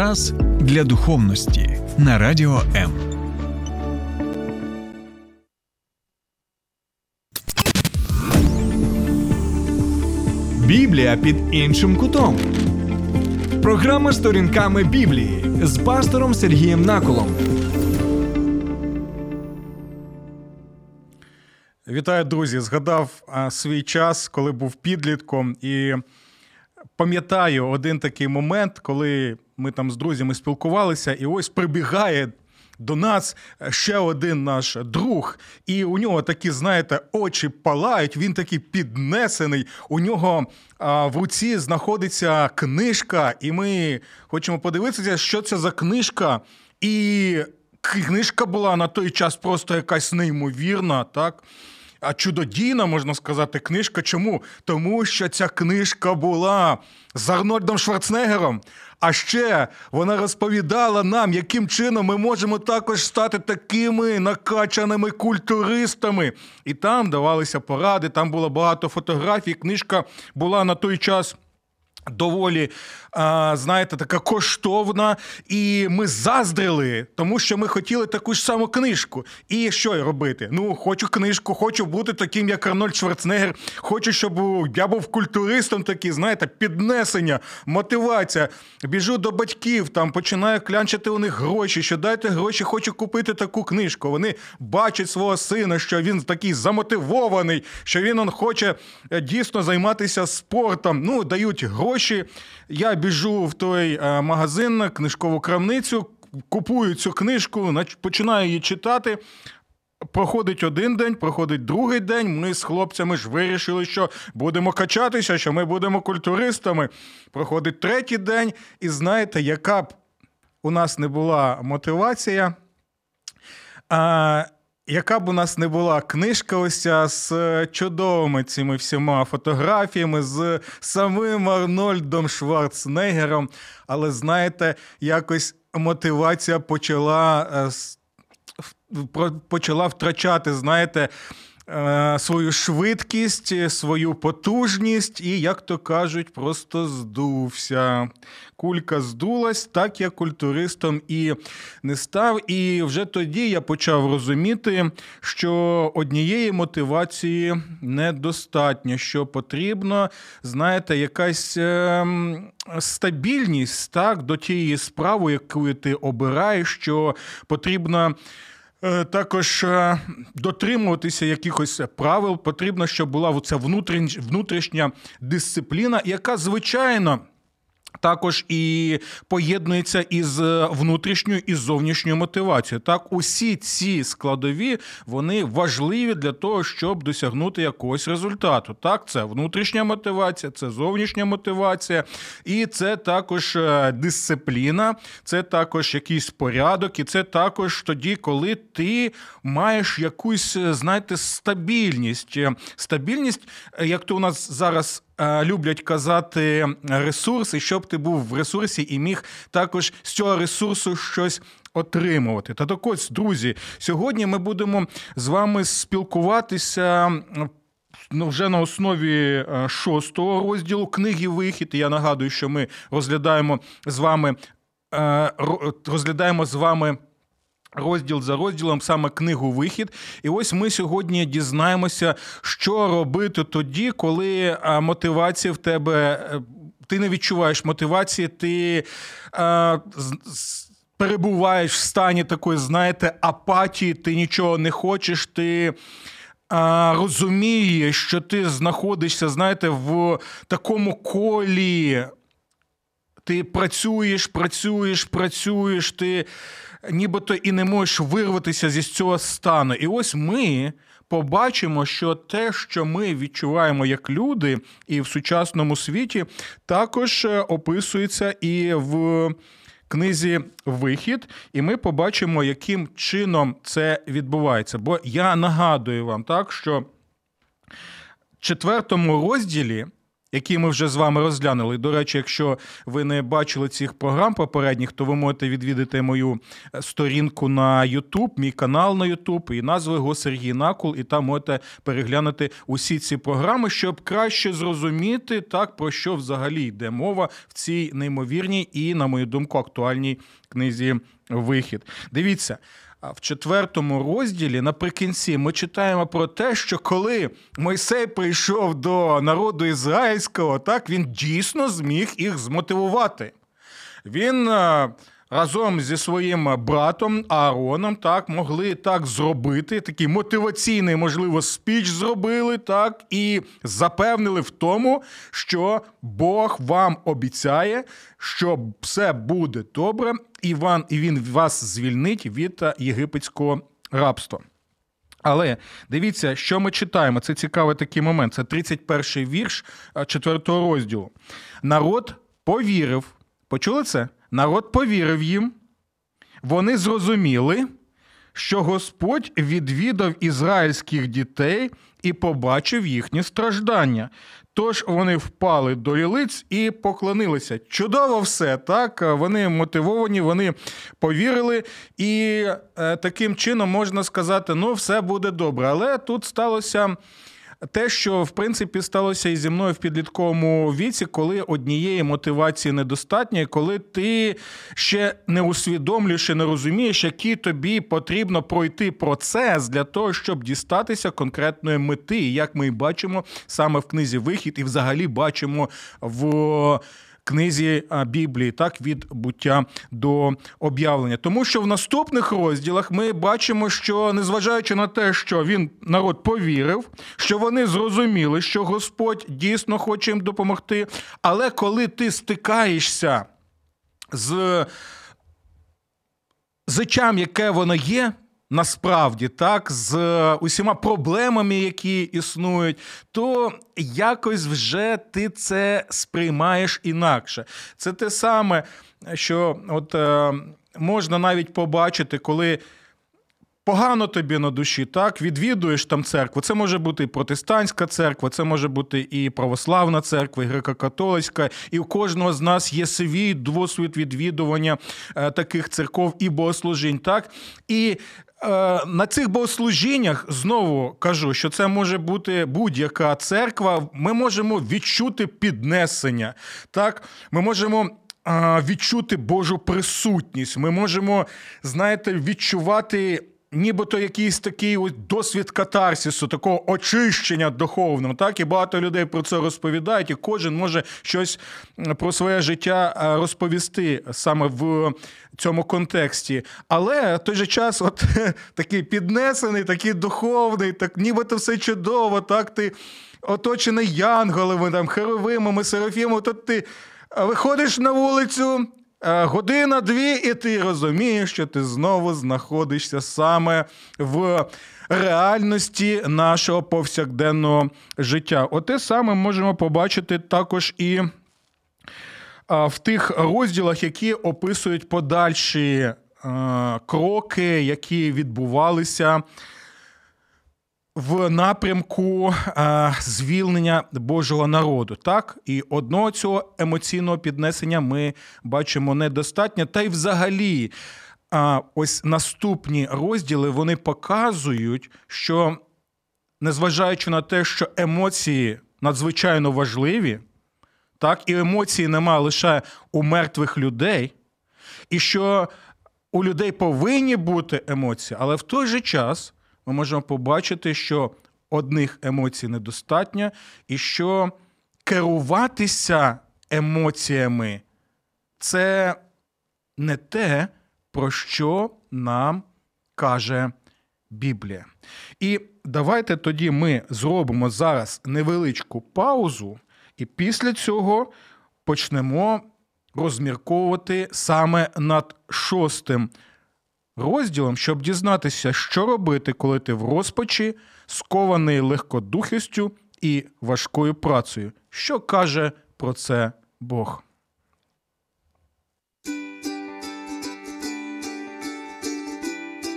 Час для духовності на радіо М. Біблія під іншим кутом. Програма сторінками Біблії з пастором Сергієм Наколом. Вітаю, друзі! Згадав а, свій час, коли був підлітком, і пам'ятаю один такий момент, коли ми там з друзями спілкувалися, і ось прибігає до нас ще один наш друг, і у нього такі, знаєте, очі палають. Він такий піднесений. У нього а, в руці знаходиться книжка, і ми хочемо подивитися, що це за книжка. І книжка була на той час просто якась неймовірна, так. А чудодійна, можна сказати, книжка. Чому? Тому що ця книжка була з Арнольдом Шварценеггером. А ще вона розповідала нам, яким чином ми можемо також стати такими накачаними культуристами. І там давалися поради, там було багато фотографій. Книжка була на той час. Доволі, знаєте, така коштовна, і ми заздрили, тому що ми хотіли таку ж саму книжку. І що робити? Ну, хочу книжку, хочу бути таким, як Арнольд Шварценеггер, Хочу, щоб я був культуристом, такий, знаєте, піднесення, мотивація. Біжу до батьків, там починаю клянчити у них гроші. Що дайте гроші, хочу купити таку книжку. Вони бачать свого сина, що він такий замотивований, що він он хоче е, дійсно займатися спортом. Ну, дають гроші гроші. Я біжу в той е, магазин, книжкову крамницю, купую цю книжку, починаю її читати. Проходить один день, проходить другий день. Ми з хлопцями ж вирішили, що будемо качатися, що ми будемо культуристами. Проходить третій день, і знаєте, яка б у нас не була мотивація. Яка б у нас не була книжка ось з чудовими цими всіма фотографіями, з самим Арнольдом Шварценеггером, але знаєте, якось мотивація почала е, почала втрачати, знаєте, Е, свою швидкість, свою потужність, і, як то кажуть, просто здувся. Кулька здулась, так я культуристом і не став. І вже тоді я почав розуміти, що однієї мотивації недостатньо, що потрібно, знаєте, якась е, стабільність так, до тієї справи, яку ти обираєш, що потрібно. Е, також е, дотримуватися якихось правил потрібно, щоб була ця внутрішня дисципліна, яка звичайно також і поєднується із внутрішньою і зовнішньою мотивацією. Так, усі ці складові вони важливі для того, щоб досягнути якогось результату. Так, це внутрішня мотивація, це зовнішня мотивація, і це також е, дисципліна, це також якийсь порядок, і це також тоді, коли ти маєш якусь, е, знаєте, стабільність. Стабільність, е, як то у нас зараз. Е, люблять казати ресурси, щоб ти був в ресурсі і міг також з цього ресурсу щось. Отримувати. Та так ось, друзі, сьогодні ми будемо з вами спілкуватися ну, вже на основі е, шостого розділу книги Вихід. я нагадую, що ми розглядаємо з вами е, розглядаємо з вами Розділ за розділом, саме книгу Вихід. І ось ми сьогодні дізнаємося, що робити тоді, коли мотивація в тебе, е, ти не відчуваєш мотивації, ти а, перебуваєш в стані такої, знаєте, апатії, ти нічого не хочеш, ти. Розумієш, що ти знаходишся, знаєте, в такому колі. Ти працюєш, працюєш, працюєш, ти нібито і не можеш вирватися зі цього стану. І ось ми побачимо, що те, що ми відчуваємо як люди, і в сучасному світі, також е, описується і в. Книзі вихід, і ми побачимо, яким чином це відбувається. Бо я нагадую вам так, що в четвертому розділі які ми вже з вами розглянули. До речі, якщо ви не бачили цих програм попередніх, то ви можете відвідати мою е, сторінку на YouTube, мій канал на YouTube, і назви його Сергій Накул, і там можете переглянути усі ці програми, щоб краще зрозуміти, так про що взагалі йде мова в цій неймовірній і, на мою думку, актуальній книзі Вихід. Дивіться. В четвертому розділі наприкінці ми читаємо про те, що коли Мойсей прийшов до народу ізраїльського, так він дійсно зміг їх змотивувати. Він е, разом зі своїм братом Аароном так могли так зробити. Такий мотиваційний, можливо, спіч зробили, так і запевнили в тому, що Бог вам обіцяє, що все буде добре, і він вас звільнить від єгипетського рабства. Але дивіться, що ми читаємо. Це цікавий такий момент. Це 31-й вірш 4 розділу. Народ повірив. Почули це? Народ повірив їм, вони зрозуміли, що Господь відвідав ізраїльських дітей і побачив їхні страждання. Тож вони впали до лілиць і поклонилися. Чудово все, так? Вони мотивовані, вони повірили, і е, таким чином можна сказати, ну, все буде добре. Але тут сталося те, що в принципі сталося і зі мною в підлітковому віці, коли однієї мотивації недостатньо, коли ти ще не усвідомлюєш і не розумієш, який тобі потрібно пройти процес для того, щоб дістатися конкретної мети, і як ми бачимо саме в книзі Вихід, і взагалі бачимо в книзі Біблії, так від буття до об'явлення. Тому що в наступних розділах ми бачимо, що незважаючи на те, що він народ повірив, що вони зрозуміли, що Господь дійсно хоче їм допомогти. Але коли ти стикаєшся з зичам, яке воно є, насправді так, з усіма проблемами, які існують, то якось вже ти це сприймаєш інакше. Це те саме, що от е, можна навіть побачити, коли. Погано тобі на душі, так, відвідуєш там церкву. Це може бути і протестантська церква, це може бути і православна церква, і греко-католицька, і у кожного з нас є свій досвід відвідування е, таких церков і богослужінь. так. І Е, на цих богослужіннях знову кажу, що це може бути будь-яка церква. Ми можемо відчути піднесення. Так, ми можемо. Е, відчути Божу присутність. Ми можемо, знаєте, відчувати нібито якийсь такий ось досвід катарсісу, такого очищення духовного. Так і багато людей про це розповідають, і кожен може щось про своє життя е, розповісти саме в цьому контексті. Але в той же час, от такий піднесений, такий духовний, так нібито все чудово, так ти оточений янголами, там, херовимами, серафімами, то ти. Виходиш на вулицю, Е, година-дві, і ти розумієш, що ти знову знаходишся саме в реальності нашого повсякденного життя. Оте саме можемо побачити також і в тих розділах, які описують подальші е, кроки, які відбувалися в напрямку а, звільнення Божого народу. Так, і одного цього емоційного піднесення ми бачимо недостатньо. Та й взагалі, а, ось наступні розділи вони показують, що незважаючи на те, що емоції надзвичайно важливі, так, і емоції нема лише у мертвих людей, і що у людей повинні бути емоції, але в той же час ми можемо побачити, що одних емоцій недостатньо, і що керуватися емоціями це не те, про що нам каже Біблія. І давайте тоді ми зробимо зараз невеличку паузу, і після цього почнемо розмірковувати саме над шостим розділом, щоб дізнатися, що робити, коли ти в розпачі, скований легкодухістю і важкою працею. Що каже про це Бог?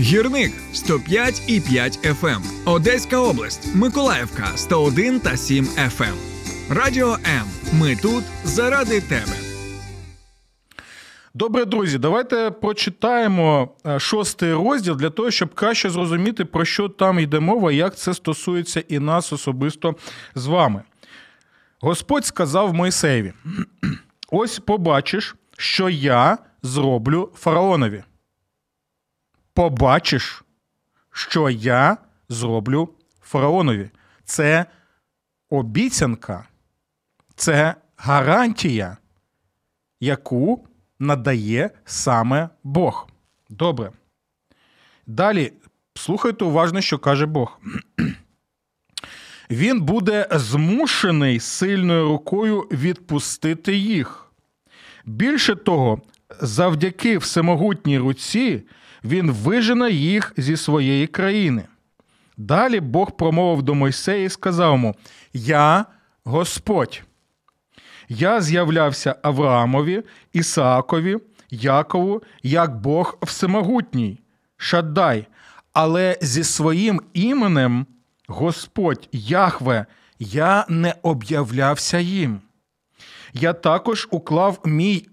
Гірник 105 і 5 FM. Одеська область, Миколаївка 101 та 7 FM. Радіо М. Ми тут заради тебе. Добре, друзі, давайте прочитаємо е, шостий розділ для того, щоб краще зрозуміти, про що там йде мова, як це стосується і нас особисто з вами. Господь сказав Мойсеєві: ось побачиш, що я зроблю фараонові побачиш, що я зроблю фараонові. Це обіцянка, це гарантія, яку надає саме Бог. Добре. Далі слухайте уважно, що каже Бог. Він буде змушений сильною рукою відпустити їх. Більше того, завдяки всемогутній руці він вижене їх зі своєї країни. Далі Бог промовив до Мойсея і сказав йому: Я Господь. Я з'являвся Авраамові, Ісаакові, Якову, як Бог всемогутній, Шаддай, але зі своїм іменем Господь Яхве, я не об'являвся їм. Я також уклав мій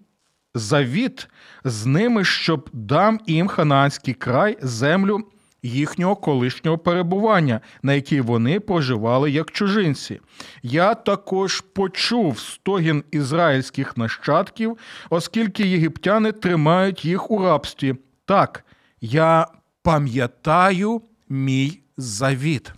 завіт з ними, щоб дам їм хананський край, землю їхнього колишнього перебування, на якій вони проживали як чужинці. Я також почув стогін ізраїльських нащадків, оскільки єгиптяни тримають їх у рабстві. Так, я пам'ятаю мій завіт.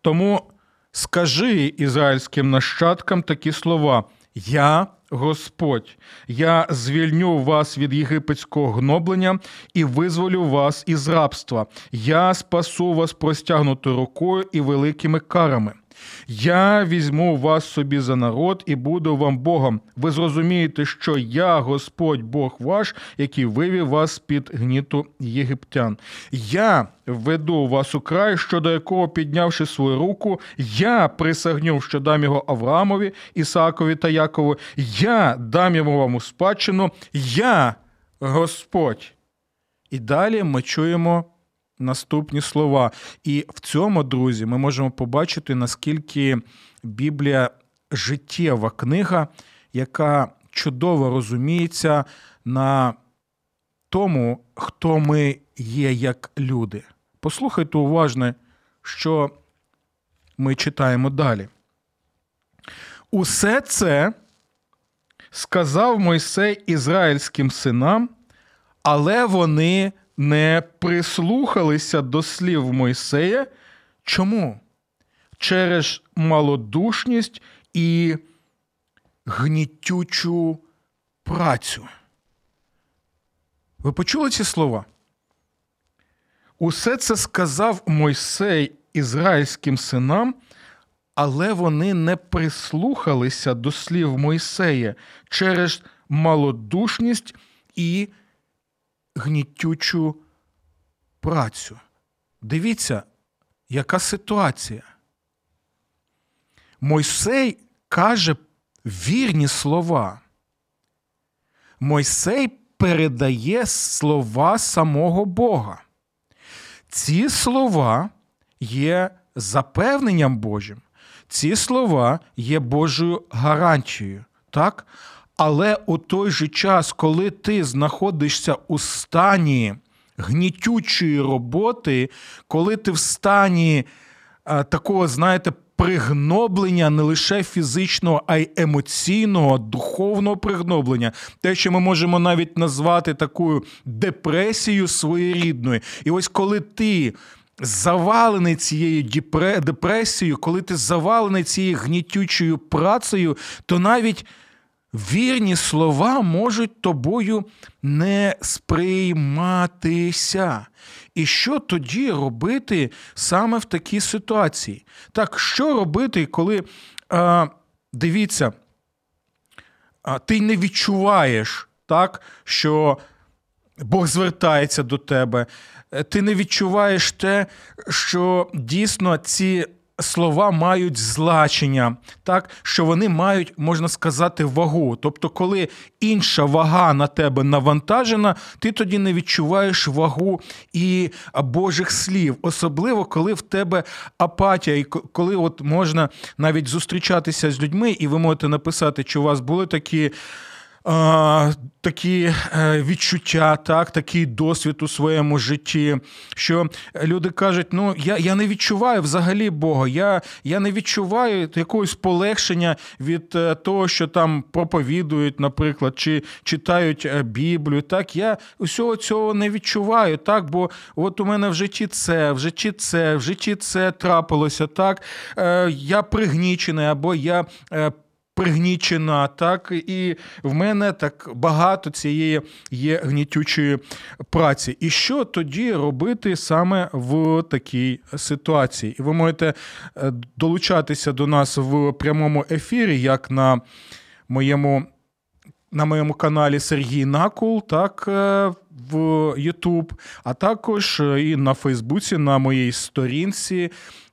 Тому скажи ізраїльським нащадкам такі слова: Я Господь, я звільню вас від єгипетського гноблення і визволю вас із рабства. Я спасу вас простягнутою рукою і великими карами. Я візьму вас собі за народ і буду вам Богом. Ви зрозумієте, що я, Господь Бог ваш, який вивів вас під гніту єгиптян. Я веду вас у край, щодо якого, піднявши свою руку, я присягнув, що дам його Авраамові, Ісаакові та Якову. Я дам йому вам у спадщину, я Господь. І далі ми чуємо наступні слова. І в цьому, друзі, ми можемо побачити, наскільки Біблія життєва книга, яка чудово розуміється на тому, хто ми є як люди. Послухайте уважно, що ми читаємо далі. Усе це сказав Мойсей ізраїльським синам, але вони не прислухалися до слів Мойсея. Чому? Через малодушність і гнітючу працю. Ви почули ці слова? Усе це сказав Мойсей ізраїльським синам, але вони не прислухалися до слів Мойсея через малодушність і гнітючу працю. Дивіться, яка ситуація. Мойсей каже вірні слова. Мойсей передає слова самого Бога. Ці слова є запевненням Божим. Ці слова є Божою гарантією. Так? Але у той же час, коли ти знаходишся у стані гнітючої роботи, коли ти в стані а, такого, знаєте, пригноблення не лише фізичного, а й емоційного, духовного пригноблення, те, що ми можемо навіть назвати такою депресією своєрідною. І ось коли ти. Завалений цією депресією, коли ти завалений цією гнітючою працею, то навіть вірні слова можуть тобою не сприйматися. І що тоді робити саме в такій ситуації? Так, що робити, коли а, дивіться, а, ти не відчуваєш так, що Бог звертається до тебе, ти не відчуваєш те, що дійсно ці слова мають значення, так що вони мають, можна сказати, вагу. Тобто, коли інша вага на тебе навантажена, ти тоді не відчуваєш вагу і Божих слів, особливо коли в тебе апатія, і коли от можна навіть зустрічатися з людьми, і ви можете написати, чи у вас були такі такі е, відчуття, так, такий досвід у своєму житті, що люди кажуть: ну я я не відчуваю взагалі Бога, я я не відчуваю якогось полегшення від е, того, що там проповідують, наприклад, чи читають е, Біблію. Так, я усього цього не відчуваю, так, бо от у мене в житті це, в житті це, в житті це трапилося. так, Я пригнічений або я пригнічена, так і в мене так багато цієї є гнітючої праці. І що тоді робити саме в такій ситуації? І ви можете е, долучатися до нас в прямому ефірі, як на моєму. На моєму каналі Сергій Накул, так, е, в Ютуб, а також і на Фейсбуці, на моїй сторінці,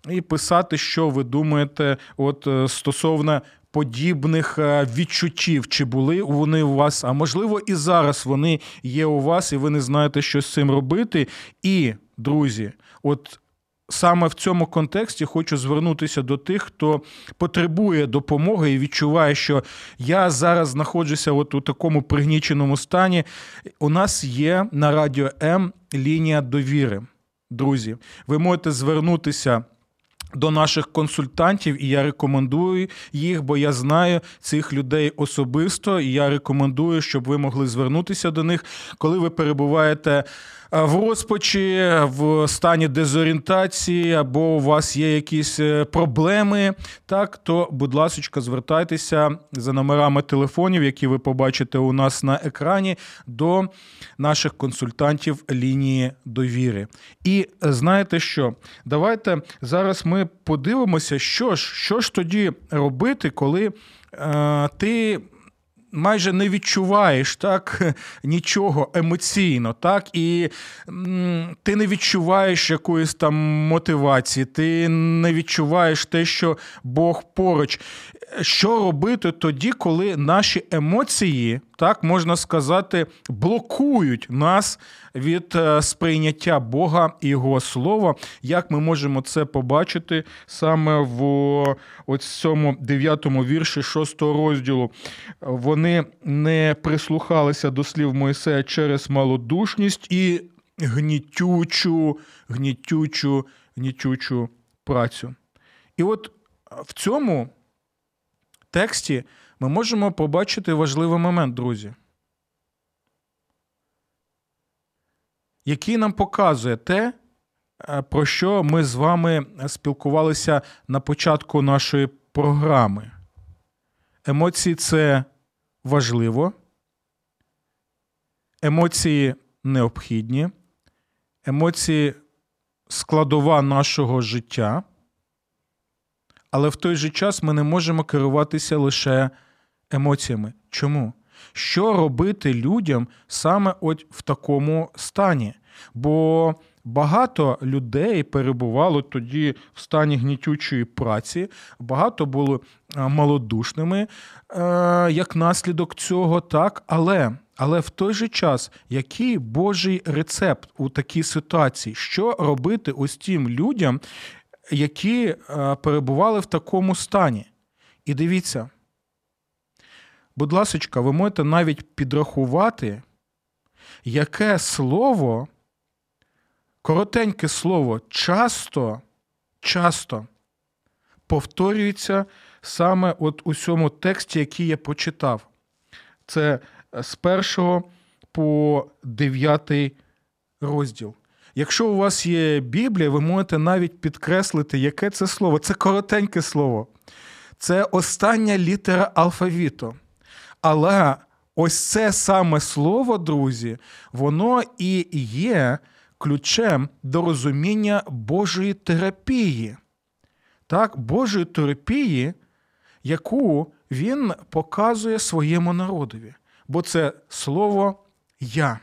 і писати, що ви думаєте, от е, стосовно подібних е, відчуттів, чи були вони у вас, а можливо, і зараз вони є у вас, і ви не знаєте, що з цим робити. І, друзі, от. Саме в цьому контексті хочу звернутися до тих, хто потребує допомоги і відчуває, що я зараз знаходжуся от у такому пригніченому стані. У нас є на радіо М лінія довіри. Друзі, ви можете звернутися до наших консультантів, і я рекомендую їх, бо я знаю цих людей особисто, і я рекомендую, щоб ви могли звернутися до них, коли ви перебуваєте в розпачі, в стані дезорієнтації, або у вас є якісь е, проблеми, так то, будь ласка, звертайтеся за номерами телефонів, які ви побачите у нас на екрані, до наших консультантів лінії довіри. І знаєте що? Давайте зараз ми подивимося, що ж, що ж тоді робити, коли е, ти майже не відчуваєш так нічого емоційно, так, і ти не відчуваєш якоїсь там мотивації, ти не відчуваєш те, що Бог поруч. Що робити тоді, коли наші емоції, так можна сказати, блокують нас від е, сприйняття Бога і Його слова? Як ми можемо це побачити саме в цьому дев'ятому вірші шостого розділу? Вони не прислухалися до слів Моїсея через малодушність і гнітючу, гнітючу, гнітючу працю. І от в цьому тексті ми можемо побачити важливий момент, друзі, який нам показує те, е, про що ми з вами спілкувалися на початку нашої програми. Емоції це важливо, емоції необхідні, емоції складова нашого життя. Але в той же час ми не можемо керуватися лише емоціями. Чому? Що робити людям саме от в такому стані? Бо багато людей перебувало тоді в стані гнітючої праці, багато були е, малодушними е, як наслідок цього, так, але. Але в той же час, який Божий рецепт у такій ситуації, що робити ось тим людям, які е, перебували в такому стані. І дивіться, будь ласка, ви можете навіть підрахувати, яке слово, коротеньке слово, часто, часто повторюється саме от у цьому тексті, який я почитав. Це з першого по дев'ятий розділ. Якщо у вас є Біблія, ви можете навіть підкреслити, яке це слово. Це коротеньке слово. Це остання літера алфавіту. Але ось це саме слово, друзі, воно і є ключем до розуміння Божої терапії. Так, Божої терапії, яку він показує своєму народові. Бо це слово я.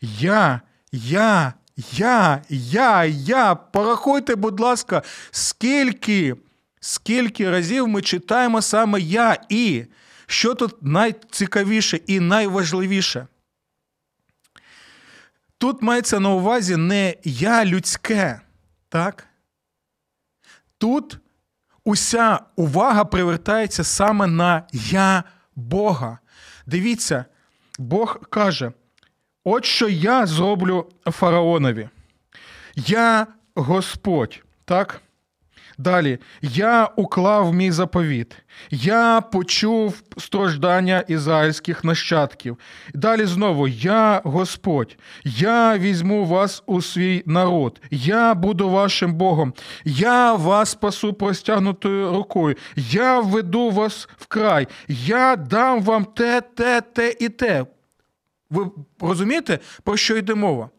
Я, я, я, я, я. Порахуйте, будь ласка, скільки, скільки разів ми читаємо саме я і. Що тут найцікавіше і найважливіше? Тут мається на увазі не я людське, так? Тут уся увага привертається саме на я Бога. Дивіться, Бог каже: от що я зроблю фараонові. Я Господь, так? Далі, я уклав мій заповіт, я почув страждання ізраїльських нащадків. Далі знову. Я Господь, я візьму вас у свій народ, я буду вашим Богом, я вас спасу простягнутою рукою, я введу вас в край, я дам вам те, те, те і те. Ви розумієте, про що йде мова?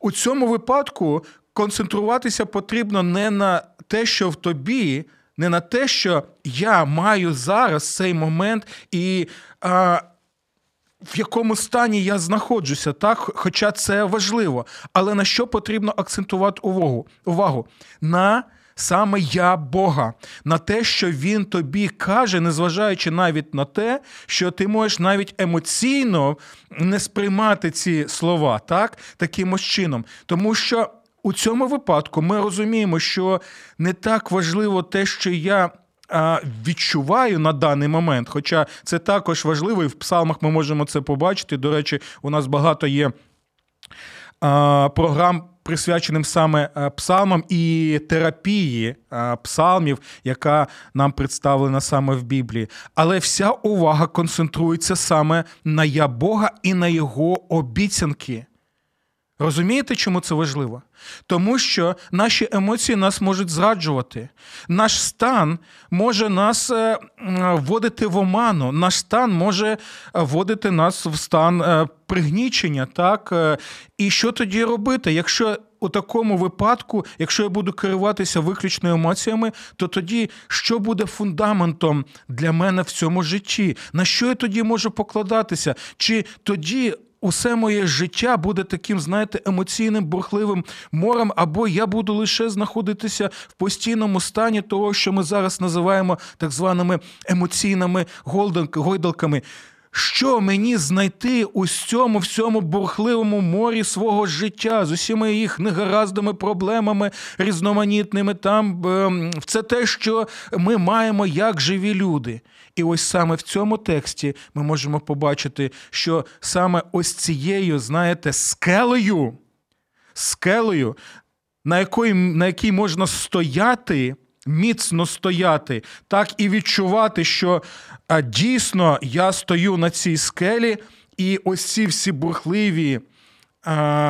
У цьому випадку концентруватися потрібно не на те, що в тобі, не на те, що я маю зараз цей момент, і а, в якому стані я знаходжуся, так? Хоча це важливо. Але на що потрібно акцентувати увагу? увагу? На саме я Бога, на те, що Він тобі каже, незважаючи навіть на те, що ти можеш навіть емоційно не сприймати ці слова, так, таким чином. Тому що у цьому випадку ми розуміємо, що не так важливо те, що я. Відчуваю на даний момент, хоча це також важливо, і в псалмах ми можемо це побачити. До речі, у нас багато є програм, присвяченим саме псалмам і терапії псалмів, яка нам представлена саме в Біблії. Але вся увага концентрується саме на я Бога і на його обіцянки. Розумієте, чому це важливо? Тому що наші емоції нас можуть зраджувати. Наш стан може нас е, вводити в оману, наш стан може вводити нас в стан е, пригнічення. так? Е, і що тоді робити? Якщо у такому випадку, якщо я буду керуватися виключно емоціями, то тоді що буде фундаментом для мене в цьому житті? На що я тоді можу покладатися? Чи тоді усе моє життя буде таким, знаєте, емоційним, бурхливим морем, або я буду лише знаходитися в постійному стані того, що ми зараз називаємо так званими емоційними гойдалками. Що мені знайти у цьому всьому бурхливому морі свого життя з усіма їх негараздими проблемами, різноманітними там ем, це те, що ми маємо як живі люди. І ось саме в цьому тексті ми можемо побачити, що саме ось цією, знаєте, скелею, скелею, на якій, на якій можна стояти. Міцно стояти, так і відчувати, що а, дійсно я стою на цій скелі, і ось ці всі бурхливі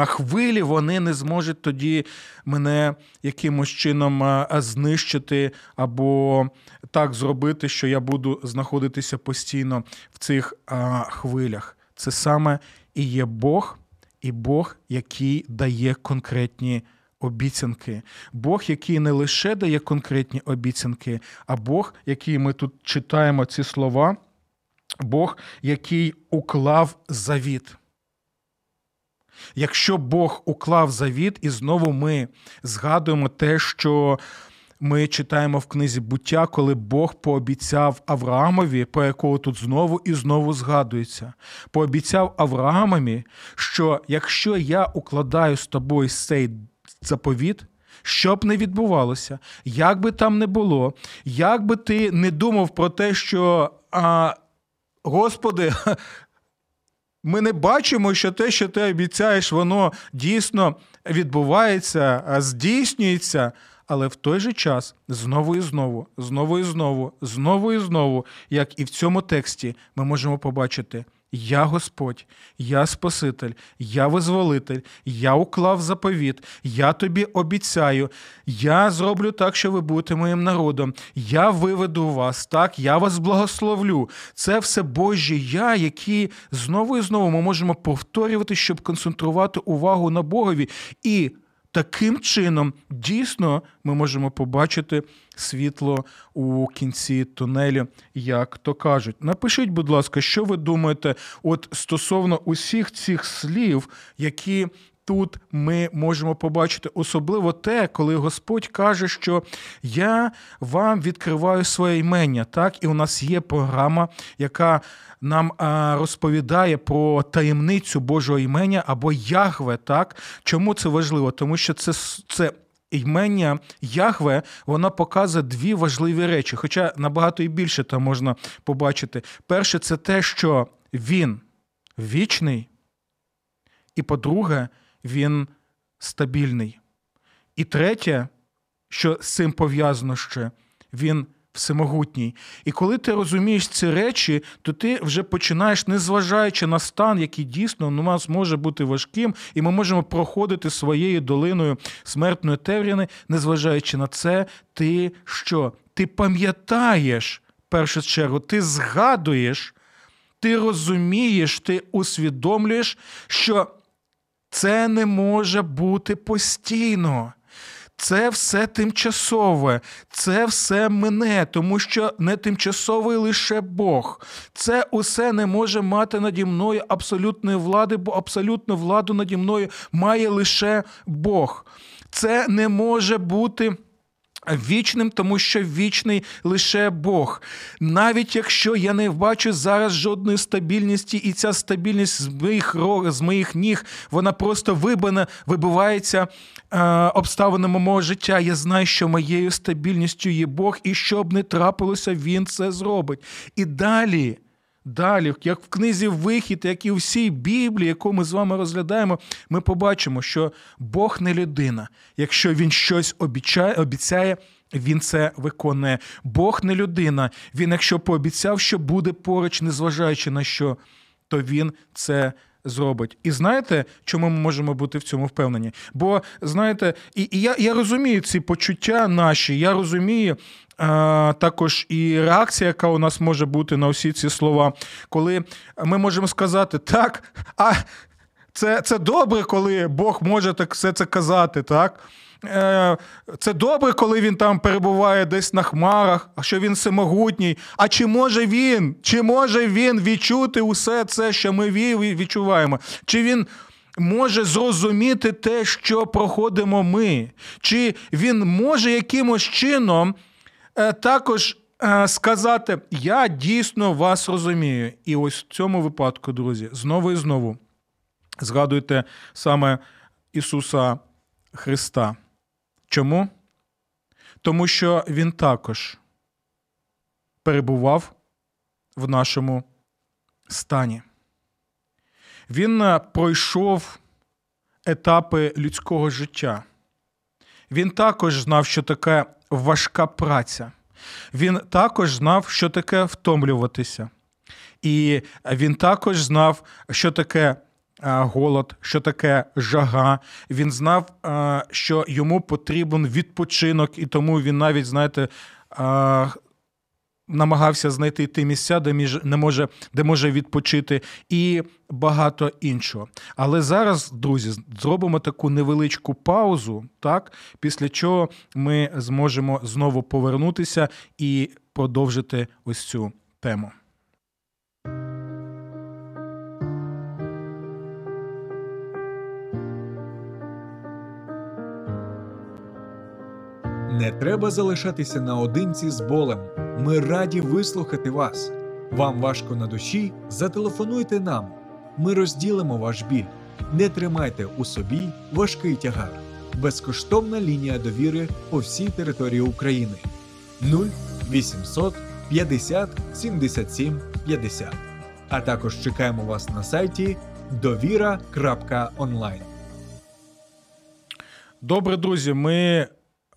хвилі вони не зможуть тоді мене якимось чином знищити або так зробити, що я буду знаходитися постійно в цих хвилях. Це саме і є Бог, і Бог, який дає конкретні обіцянки. Бог, який не лише дає конкретні обіцянки, а Бог, який ми тут читаємо ці слова, Бог, який уклав завіт. Якщо Бог уклав завіт, і знову ми згадуємо те, що ми читаємо в книзі буття, коли Бог пообіцяв Авраамові, по якого тут знову і знову згадується, пообіцяв Авраамові, що якщо я укладаю з тобою цей заповіт, що б не відбувалося, як би там не було, як би ти не думав про те, що а, Господи, ми не бачимо, що те, що ти обіцяєш, воно дійсно відбувається, здійснюється. Але в той же час знову і знову, знову і знову, знову і знову, як і в цьому тексті, ми можемо побачити: Я Господь, я Спаситель, я визволитель, я уклав заповіт, я тобі обіцяю, я зроблю так, що ви будете моїм народом. Я виведу вас, так, я вас благословлю. Це все Божі я, які знову і знову ми можемо повторювати, щоб концентрувати увагу на Богові. І таким чином дійсно ми можемо побачити світло у кінці тунелю, як то кажуть. Напишіть, будь ласка, що ви думаєте, от стосовно усіх цих слів, які. Тут ми можемо побачити особливо те, коли Господь каже, що я вам відкриваю своє імення. Так, і у нас є програма, яка нам розповідає про таємницю Божого імення або Ягве. Так, чому це важливо? Тому що це це імення Ягве вона показує дві важливі речі, хоча набагато і більше там можна побачити. Перше, це те, що він вічний, і по-друге, він стабільний. І третє, що з цим пов'язано ще, він всемогутній. І коли ти розумієш ці речі, то ти вже починаєш, незважаючи на стан, який дійсно у нас може бути важким, і ми можемо проходити своєю долиною смертної темряни, незважаючи на це, ти що? Ти пам'ятаєш першу чергу, ти згадуєш, ти розумієш, ти усвідомлюєш, що це не може бути постійно. Це все тимчасове, це все мине, тому що не тимчасовий лише Бог. Це усе не може мати наді мною абсолютної влади, бо абсолютну владу наді мною має лише Бог. Це не може бути вічним, тому що вічний лише Бог. Навіть якщо я не бачу зараз жодної стабільності, і ця стабільність з моїх з моїх ніг, вона просто вибана, вибивається е, обставинами мого життя. Я знаю, що моєю стабільністю є Бог, і що б не трапилося, Він це зробить. І далі. Далі, як в книзі Вихід, як і у всій Біблії, яку ми з вами розглядаємо, ми побачимо, що Бог не людина. Якщо він щось обіцяє, він це виконує. Бог не людина. Він, якщо пообіцяв, що буде поруч, незважаючи на що, то він це зробить. І знаєте, чому ми можемо бути в цьому впевнені? Бо знаєте, і, і я я розумію ці почуття наші, я розумію. Також і реакція, яка у нас може бути на всі ці слова, коли ми можемо сказати так, а це це добре, коли Бог може так все це казати, так? Е, це добре, коли він там перебуває десь на хмарах, а що він всемогутній. А чи може він? Чи може він відчути усе це, що ми відчуваємо? Чи він може зрозуміти те, що проходимо ми? Чи він може якимось чином е, також е, сказати: Я дійсно вас розумію? І ось в цьому випадку, друзі, знову і знову згадуйте саме Ісуса Христа. Чому? Тому що він також перебував в нашому стані. Він е, пройшов етапи людського життя. Він також знав, що таке важка праця. Він також знав, що таке втомлюватися. І він також знав, що таке голод, що таке жага. Він знав, що йому потрібен відпочинок, і тому він навіть, знаєте, намагався знайти ті місця, де між не може, де може відпочити, і багато іншого. Але зараз, друзі, зробимо таку невеличку паузу, так після чого ми зможемо знову повернутися і продовжити ось цю тему. Не треба залишатися наодинці з болем. Ми раді вислухати вас. Вам важко на душі? Зателефонуйте нам. Ми розділимо ваш біль. Не тримайте у собі важкий тягар. Безкоштовна лінія довіри по всій території України 0800 50 77 50. А також чекаємо вас на сайті довіра.онлайн. Добре, друзі. Ми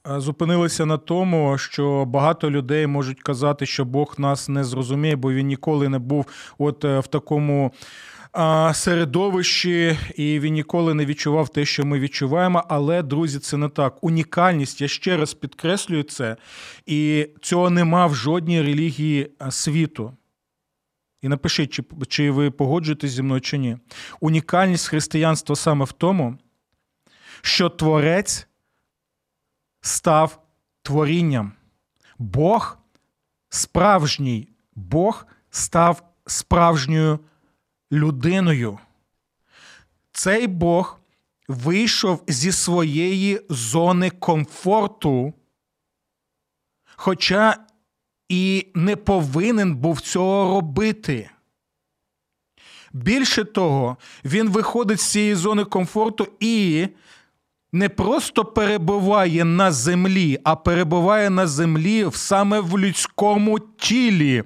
зупинилися на тому, що багато людей можуть казати, що Бог нас не зрозуміє, бо він ніколи не був от в такому середовищі, і він ніколи не відчував те, що ми відчуваємо. Але, друзі, це не так. Унікальність, я ще раз підкреслюю це, і цього нема в жодній релігії світу. І напишіть, чи, чи ви погоджуєтесь зі мною чи ні. Унікальність християнства саме в тому, що Творець став творінням. Бог справжній Бог став справжньою людиною. Цей Бог вийшов зі своєї зони комфорту, хоча і не повинен був цього робити. Більше того, він виходить з цієї зони комфорту і не просто перебуває на землі, а перебуває на землі саме в людському тілі.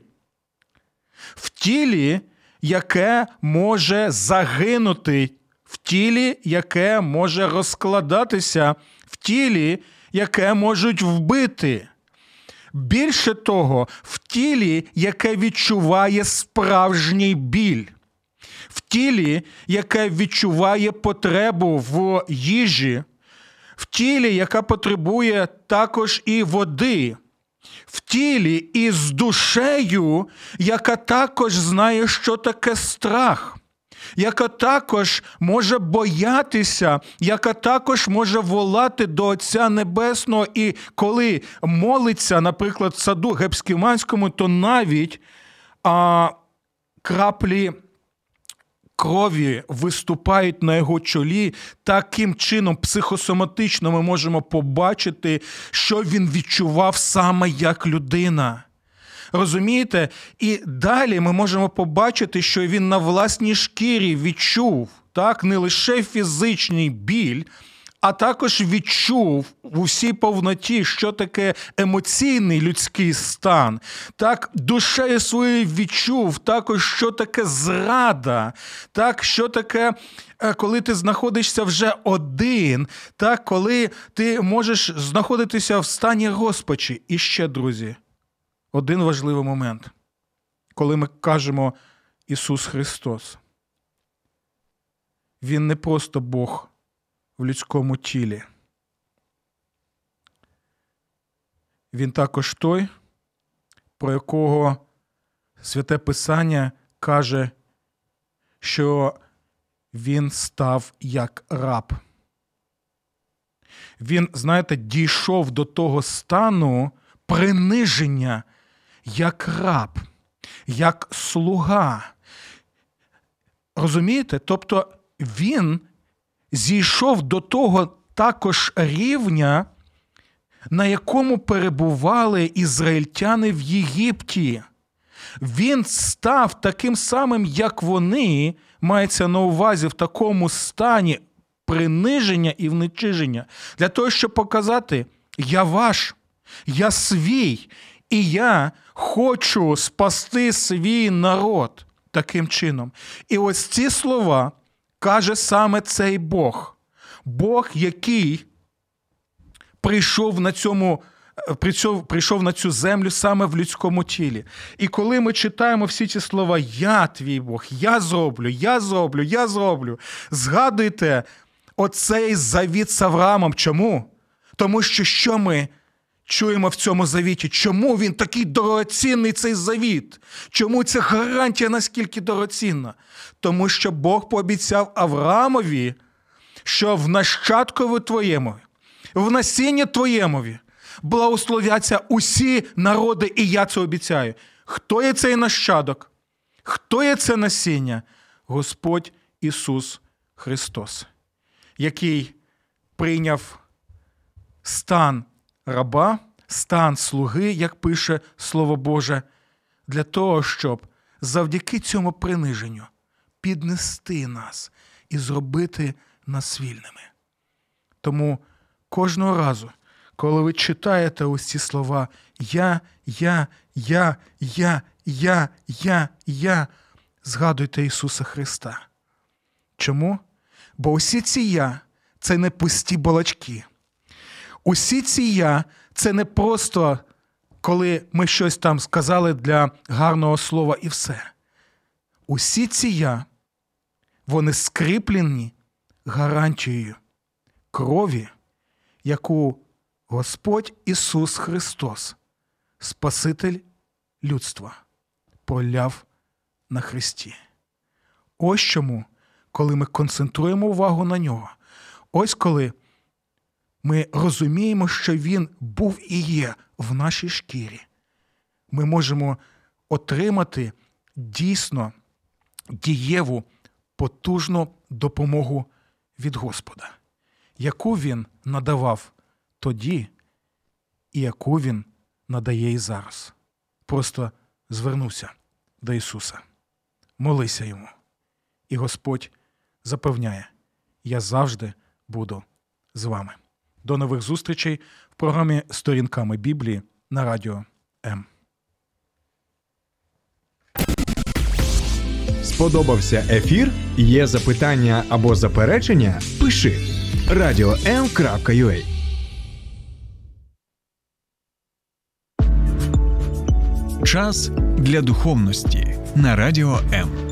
В тілі, яке може загинути, в тілі, яке може розкладатися, в тілі, яке можуть вбити. Більше того, в тілі, яке відчуває справжній біль, в тілі, яке відчуває потребу в їжі, в тілі, яка потребує також і води, в тілі і з душею, яка також знає, що таке страх яка також може боятися, яка також може волати до Отця Небесного, і коли молиться, наприклад, в саду Гепскіманському, то навіть а, краплі. Крові виступають на його чолі, таким чином психосоматично ми можемо побачити, що він відчував саме як людина. Розумієте? І далі ми можемо побачити, що він на власній шкірі відчув так, не лише фізичний біль. А також відчув у всій повноті, що таке емоційний людський стан, так душею своєю відчув також, що таке зрада, так, що таке, е, коли ти знаходишся вже один, так, коли ти можеш знаходитися в стані розпачі. І ще, друзі, один важливий момент, коли ми кажемо Ісус Христос. Він не просто Бог в людському тілі. Він також той, про якого Святе Писання каже, що він став як раб. Він, знаєте, дійшов до того стану приниження як раб, як слуга. Розумієте? Тобто він зійшов до того також рівня, на якому перебували ізраїльтяни в Єгипті. Він став таким самим, як вони, мається на увазі в такому стані приниження і вничиження, для того, щоб показати, я ваш, я свій, і я хочу спасти свій народ таким чином. І ось ці слова каже саме цей Бог. Бог, який прийшов на цьому. Прийшов на цю землю саме в людському тілі. І коли ми читаємо всі ці слова, я твій Бог, я зроблю, я зроблю, я зроблю. Згадуйте оцей завіт з Авраамом. Чому? Тому що що ми чуємо в цьому завіті, чому він такий дорогоцінний цей завіт? Чому ця гарантія наскільки дорогоцінна? Тому що Бог пообіцяв Авраамові, що в нащадкові твоєму, в насінні твоємові благословляться усі народи, і я це обіцяю. Хто є цей нащадок? Хто є це насіння? Господь Ісус Христос, який прийняв стан раба, стан слуги, як пише Слово Боже, для того, щоб завдяки цьому приниженню піднести нас і зробити нас вільними. Тому кожного разу, коли ви читаєте ось ці слова Я, я, я, я, я, я, я, згадуйте Ісуса Христа. Чому? Бо усі ці я це не пусті балачки. Усі ці я це не просто коли ми щось там сказали для гарного слова і все. Усі ці я, вони скріплені гарантією крові, яку Господь Ісус Христос, Спаситель людства, проляв на Христі. Ось чому, коли ми концентруємо увагу на нього, ось коли ми розуміємо, що Він був і є в нашій шкірі, ми можемо отримати дійсно дієву потужну допомогу від Господа, яку Він надавав тоді і яку Він надає і зараз. Просто звернуся до Ісуса, молися йому. І Господь запевняє: я завжди буду з вами. До нових зустрічей в програмі Сторінками Біблії на радіо М. Сподобався ефір? Є запитання або заперечення? Пиши radio.m.ua Час для духовності на радіо М.